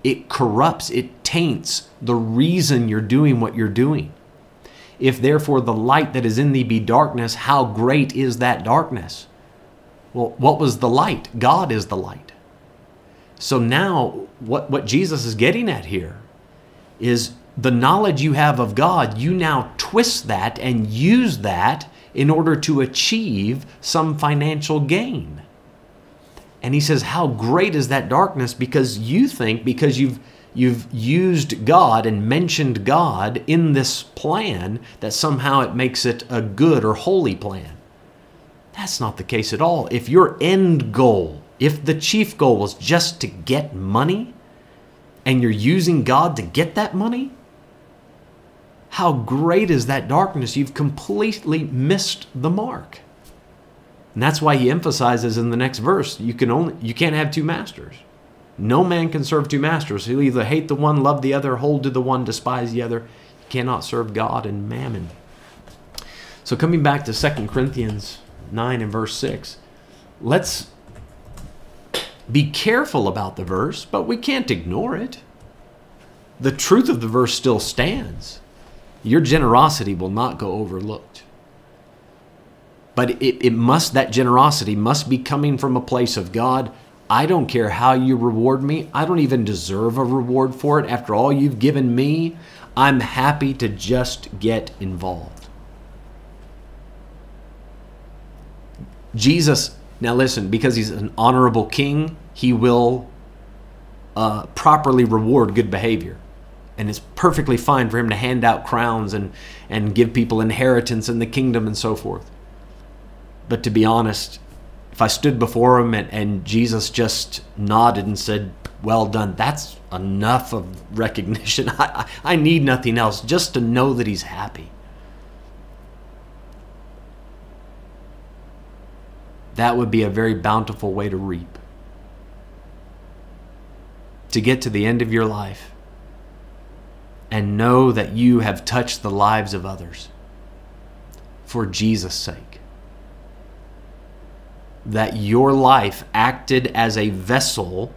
It corrupts, it taints the reason you're doing what you're doing. If therefore the light that is in thee be darkness, how great is that darkness? Well, what was the light? God is the light. So now, what, what Jesus is getting at here is the knowledge you have of God, you now twist that and use that in order to achieve some financial gain. And he says, How great is that darkness? Because you think, because you've you've used God and mentioned God in this plan, that somehow it makes it a good or holy plan. That's not the case at all. If your end goal, if the chief goal was just to get money, and you're using God to get that money, how great is that darkness? You've completely missed the mark. And that's why he emphasizes in the next verse, you can only you can't have two masters. No man can serve two masters. He'll either hate the one, love the other, hold to the one, despise the other. You cannot serve God and mammon. So coming back to 2 Corinthians 9 and verse 6, let's be careful about the verse, but we can't ignore it. The truth of the verse still stands your generosity will not go overlooked. But it, it must, that generosity must be coming from a place of God, I don't care how you reward me. I don't even deserve a reward for it. After all you've given me, I'm happy to just get involved. Jesus, now listen, because he's an honorable king, he will uh, properly reward good behavior. And it's perfectly fine for him to hand out crowns and, and give people inheritance in the kingdom and so forth. But to be honest, if I stood before him and, and Jesus just nodded and said, Well done, that's enough of recognition. I, I need nothing else just to know that he's happy. That would be a very bountiful way to reap. To get to the end of your life and know that you have touched the lives of others for Jesus' sake that your life acted as a vessel,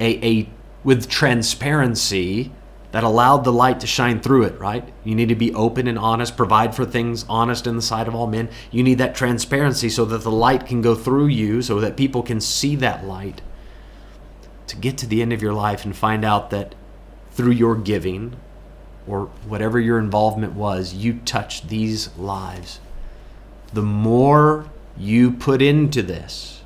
a, a with transparency that allowed the light to shine through it, right? You need to be open and honest, provide for things honest in the sight of all men. You need that transparency so that the light can go through you, so that people can see that light. To get to the end of your life and find out that through your giving or whatever your involvement was, you touched these lives. The more you put into this,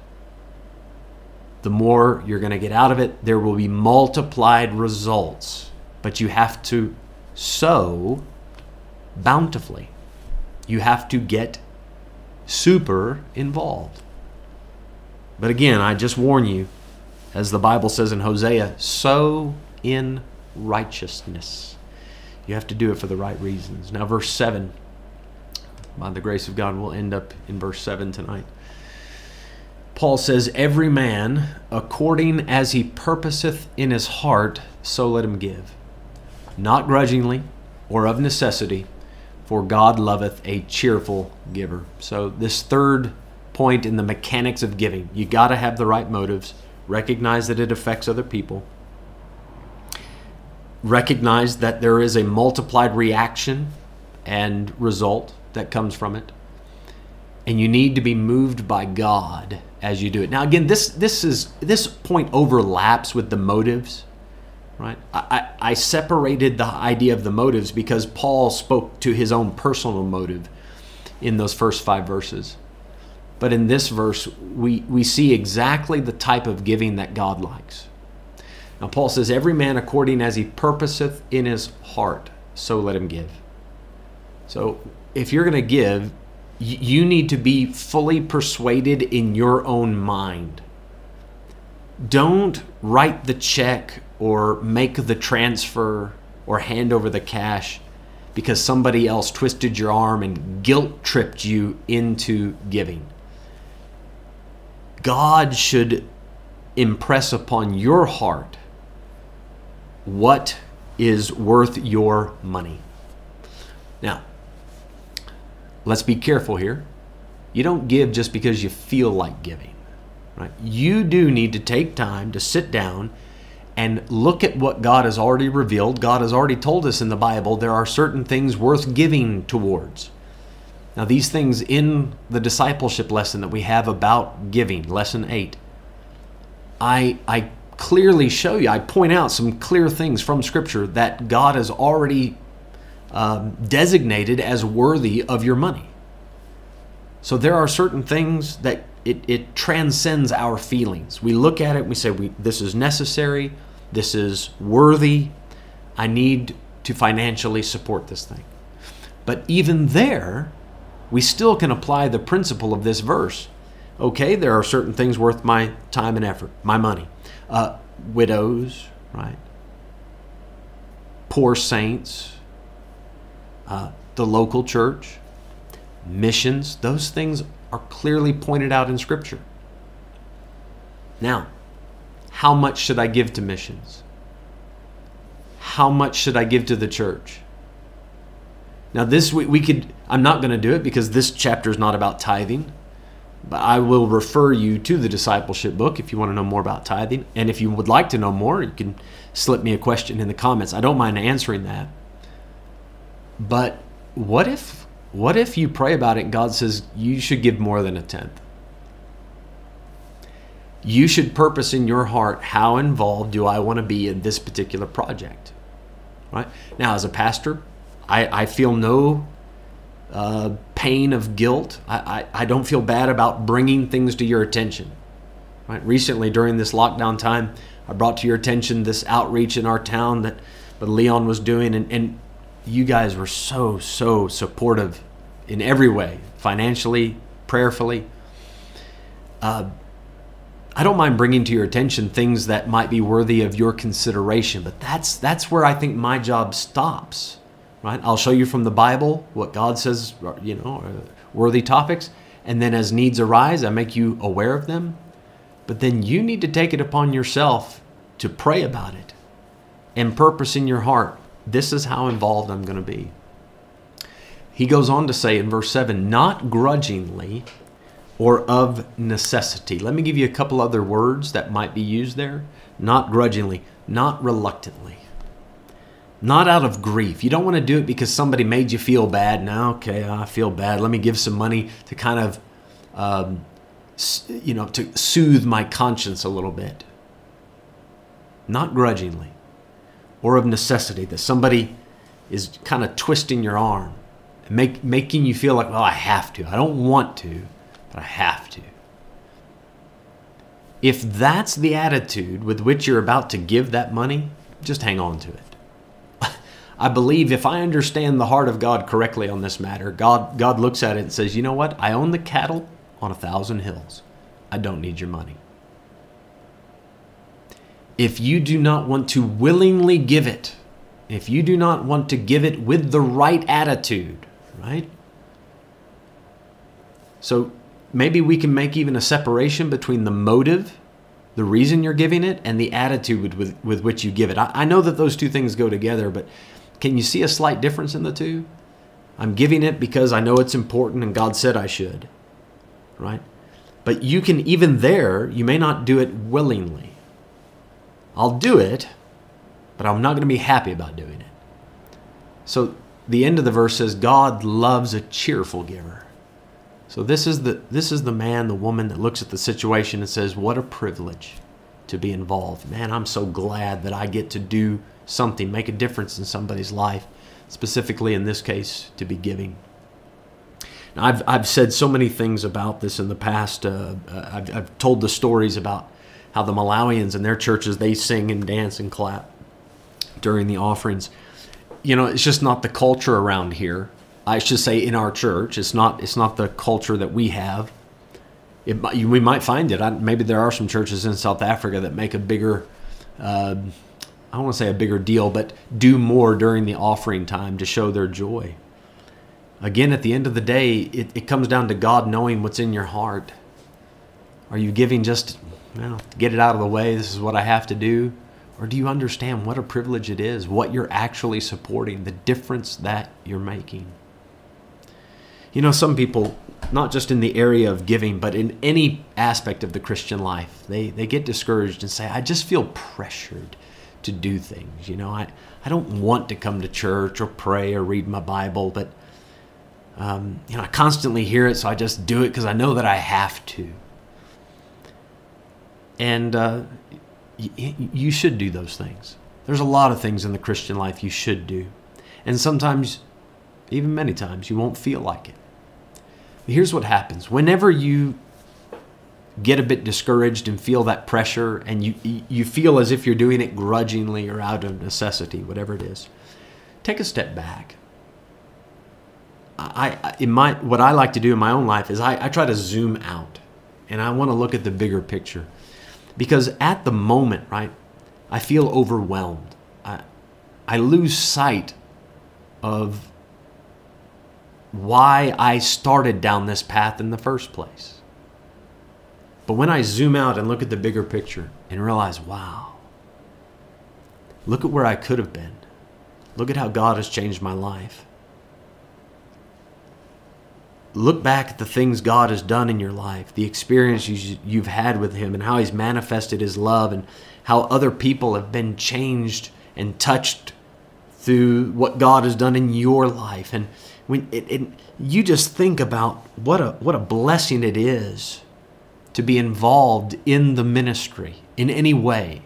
the more you're going to get out of it. There will be multiplied results, but you have to sow bountifully. You have to get super involved. But again, I just warn you, as the Bible says in Hosea, sow in righteousness. You have to do it for the right reasons. Now, verse 7 by the grace of God, we'll end up in verse 7 tonight. Paul says, Every man, according as he purposeth in his heart, so let him give, not grudgingly or of necessity, for God loveth a cheerful giver. So, this third point in the mechanics of giving, you got to have the right motives, recognize that it affects other people, recognize that there is a multiplied reaction and result that comes from it. And you need to be moved by God as you do it. Now again, this this is this point overlaps with the motives, right? I, I separated the idea of the motives because Paul spoke to his own personal motive in those first five verses. But in this verse, we, we see exactly the type of giving that God likes. Now, Paul says, Every man according as he purposeth in his heart, so let him give. So if you're going to give, you need to be fully persuaded in your own mind. Don't write the check or make the transfer or hand over the cash because somebody else twisted your arm and guilt tripped you into giving. God should impress upon your heart what is worth your money. Now, let's be careful here. You don't give just because you feel like giving. Right? You do need to take time to sit down and look at what God has already revealed. God has already told us in the Bible there are certain things worth giving towards. Now, these things in the discipleship lesson that we have about giving, lesson 8, I, I clearly show you, I point out some clear things from Scripture that God has already um, designated as worthy of your money. So there are certain things that it, it transcends our feelings. We look at it, we say, we, this is necessary, this is worthy, I need to financially support this thing. But even there, we still can apply the principle of this verse. Okay, there are certain things worth my time and effort, my money. Uh, widows, right? Poor saints, uh, the local church, missions, those things are clearly pointed out in Scripture. Now, how much should I give to missions? How much should I give to the church? Now, this we, we could, I'm not going to do it because this chapter is not about tithing, but I will refer you to the discipleship book if you want to know more about tithing. And if you would like to know more, you can slip me a question in the comments. I don't mind answering that. But what if what if you pray about it and God says you should give more than a tenth? you should purpose in your heart how involved do I want to be in this particular project. Right now, as a pastor, I, I feel no uh, pain of guilt. I, I, I don't feel bad about bringing things to your attention. Right? Recently, during this lockdown time, I brought to your attention this outreach in our town that, that Leon was doing, and, and you guys were so, so supportive in every way financially, prayerfully. Uh, I don't mind bringing to your attention things that might be worthy of your consideration, but that's that's where I think my job stops. Right? I'll show you from the Bible what God says, you know, worthy topics, and then as needs arise, I make you aware of them. But then you need to take it upon yourself to pray about it and purpose in your heart. This is how involved I'm going to be. He goes on to say in verse 7 not grudgingly or of necessity. Let me give you a couple other words that might be used there. Not grudgingly, not reluctantly, not out of grief. You don't want to do it because somebody made you feel bad. Now, okay, I feel bad. Let me give some money to kind of, um, you know, to soothe my conscience a little bit. Not grudgingly or of necessity, that somebody is kind of twisting your arm, make, making you feel like, well, I have to. I don't want to but I have to. If that's the attitude with which you're about to give that money, just hang on to it. I believe if I understand the heart of God correctly on this matter, God, God looks at it and says, you know what? I own the cattle on a thousand hills. I don't need your money. If you do not want to willingly give it, if you do not want to give it with the right attitude, right? So maybe we can make even a separation between the motive, the reason you're giving it, and the attitude with, with, with which you give it. I, I know that those two things go together, but can you see a slight difference in the two? I'm giving it because I know it's important and God said I should, right? But you can, even there, you may not do it willingly. I'll do it, but I'm not going to be happy about doing it. So the end of the verse says, God loves a cheerful giver. So this is the this is the man, the woman that looks at the situation and says, "What a privilege to be involved. Man, I'm so glad that I get to do something, make a difference in somebody's life, specifically in this case, to be giving." Now, I've I've said so many things about this in the past. Uh, uh I've, I've told the stories about how the Malawians and their churches they sing and dance and clap during the offerings. You know, it's just not the culture around here. I should say in our church. It's not it's not the culture that we have. It, we might find it. I, maybe there are some churches in South Africa that make a bigger, uh, I don't want to say a bigger deal, but do more during the offering time to show their joy. Again, at the end of the day, it, it comes down to God knowing what's in your heart. Are you giving just, well, get it out of the way? This is what I have to do. Or do you understand what a privilege it is, what you're actually supporting, the difference that you're making? You know, some people, not just in the area of giving, but in any aspect of the Christian life, they, they get discouraged and say, I just feel pressured to do things. You know, I, I don't want to come to church or pray or read my Bible, but, um, you know, I constantly hear it, so I just do it because I know that I have to. And uh, you should do those things. There's a lot of things in the Christian life you should do. And sometimes, even many times, you won't feel like it. Here's what happens whenever you get a bit discouraged and feel that pressure and you you feel as if you're doing it grudgingly or out of necessity whatever it is take a step back. I, in my what I like to do in my own life is I, I try to zoom out and I want to look at the bigger picture. Because at the moment right I feel overwhelmed. I I lose sight of why I started down this path in the first place. But when I zoom out and look at the bigger picture and realize, wow, look at where I could have been. Look at how God has changed my life. Look back at the things God has done in your life, the experiences you've had with Him, and how He's manifested His love, and how other people have been changed and touched through what God has done in your life. And when it, it, you just think about what a what a blessing it is to be involved in the ministry in any way,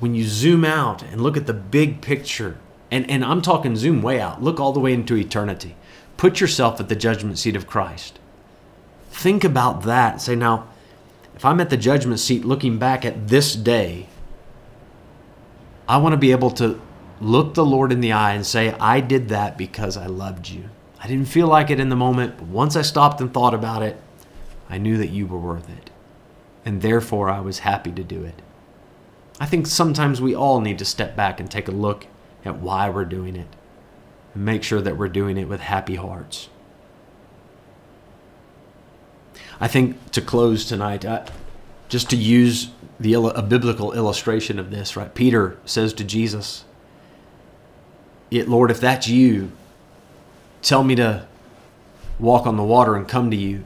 when you zoom out and look at the big picture, and, and I'm talking zoom way out, look all the way into eternity. Put yourself at the judgment seat of Christ. Think about that. Say, now, if I'm at the judgment seat looking back at this day, I want to be able to look the Lord in the eye and say, I did that because I loved you. I didn't feel like it in the moment, but once I stopped and thought about it, I knew that you were worth it. And therefore, I was happy to do it. I think sometimes we all need to step back and take a look at why we're doing it and make sure that we're doing it with happy hearts. I think to close tonight, uh, just to use the a biblical illustration of this, right? Peter says to Jesus, "It, Lord, if that's you, tell me to walk on the water and come to you."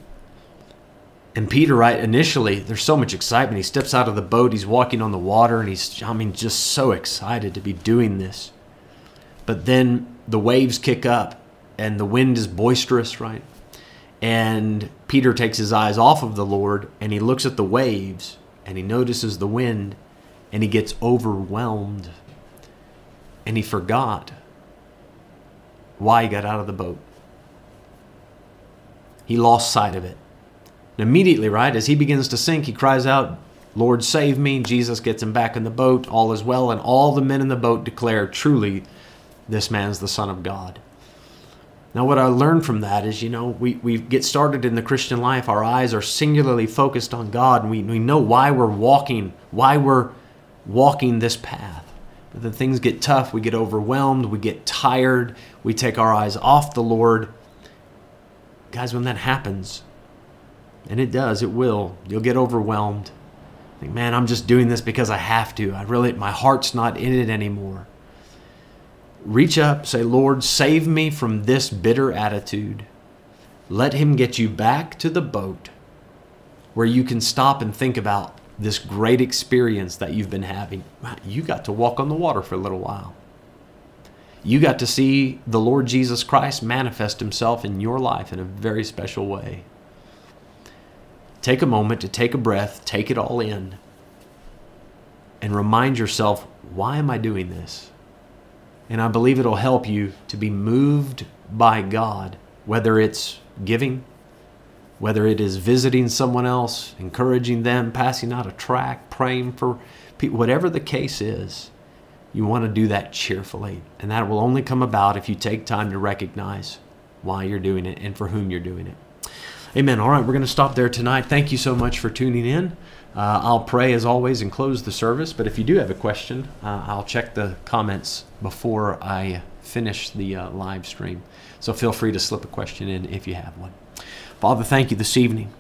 And Peter, right, initially, there's so much excitement. He steps out of the boat, he's walking on the water, and he's, I mean, just so excited to be doing this. But then the waves kick up, and the wind is boisterous, right? And Peter takes his eyes off of the Lord, and he looks at the waves, and he notices the wind, and he gets overwhelmed. And he forgot why he got out of the boat. He lost sight of it. And immediately, right, as he begins to sink, he cries out, Lord, save me. Jesus gets him back in the boat. All is well. And all the men in the boat declare, truly, this man's the Son of God. Now, what I learned from that is, you know, we, we get started in the Christian life, our eyes are singularly focused on God, and we, we know why we're walking, why we're walking this path. But then things get tough, we get overwhelmed, we get tired, we take our eyes off the Lord. Guys, when that happens, and it does, it will. You'll get overwhelmed. Think, man, I'm just doing this because I have to. I really, my heart's not in it anymore. Reach up, say, Lord, save me from this bitter attitude. Let Him get you back to the boat where you can stop and think about this great experience that you've been having. You got to walk on the water for a little while. You got to see the Lord Jesus Christ manifest Himself in your life in a very special way. Take a moment to take a breath, take it all in, and remind yourself why am I doing this? And I believe it'll help you to be moved by God, whether it's giving, whether it is visiting someone else, encouraging them, passing out a tract, praying for people, whatever the case is, you want to do that cheerfully. And that will only come about if you take time to recognize why you're doing it and for whom you're doing it. Amen. All right, we're going to stop there tonight. Thank you so much for tuning in. Uh, I'll pray as always and close the service. But if you do have a question, uh, I'll check the comments before I finish the uh, live stream. So feel free to slip a question in if you have one. Father, thank you this evening.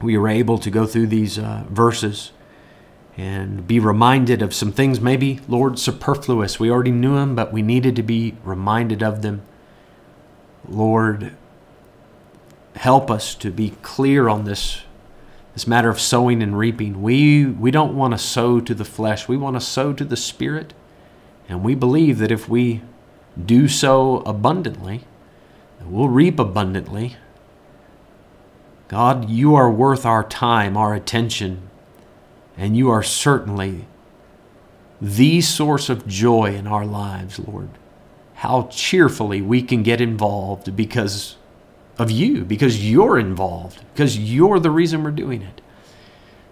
We were able to go through these uh, verses and be reminded of some things, maybe, Lord, superfluous. We already knew them, but we needed to be reminded of them. Lord, help us to be clear on this this matter of sowing and reaping. We we don't want to sow to the flesh. We want to sow to the spirit. And we believe that if we do so abundantly, we'll reap abundantly. God, you are worth our time, our attention, and you are certainly the source of joy in our lives, Lord. How cheerfully we can get involved because of you because you're involved, because you're the reason we're doing it.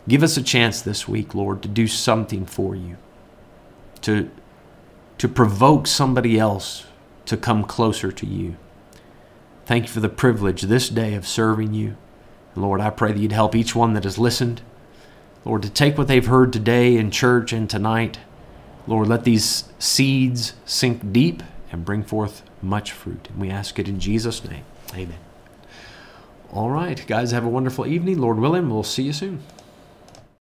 Give us a chance this week, Lord, to do something for you, to, to provoke somebody else to come closer to you. Thank you for the privilege this day of serving you. Lord, I pray that you'd help each one that has listened, Lord, to take what they've heard today in church and tonight. Lord, let these seeds sink deep and bring forth much fruit. And we ask it in Jesus' name. Amen. All right, guys, have a wonderful evening. Lord willing, we'll see you soon.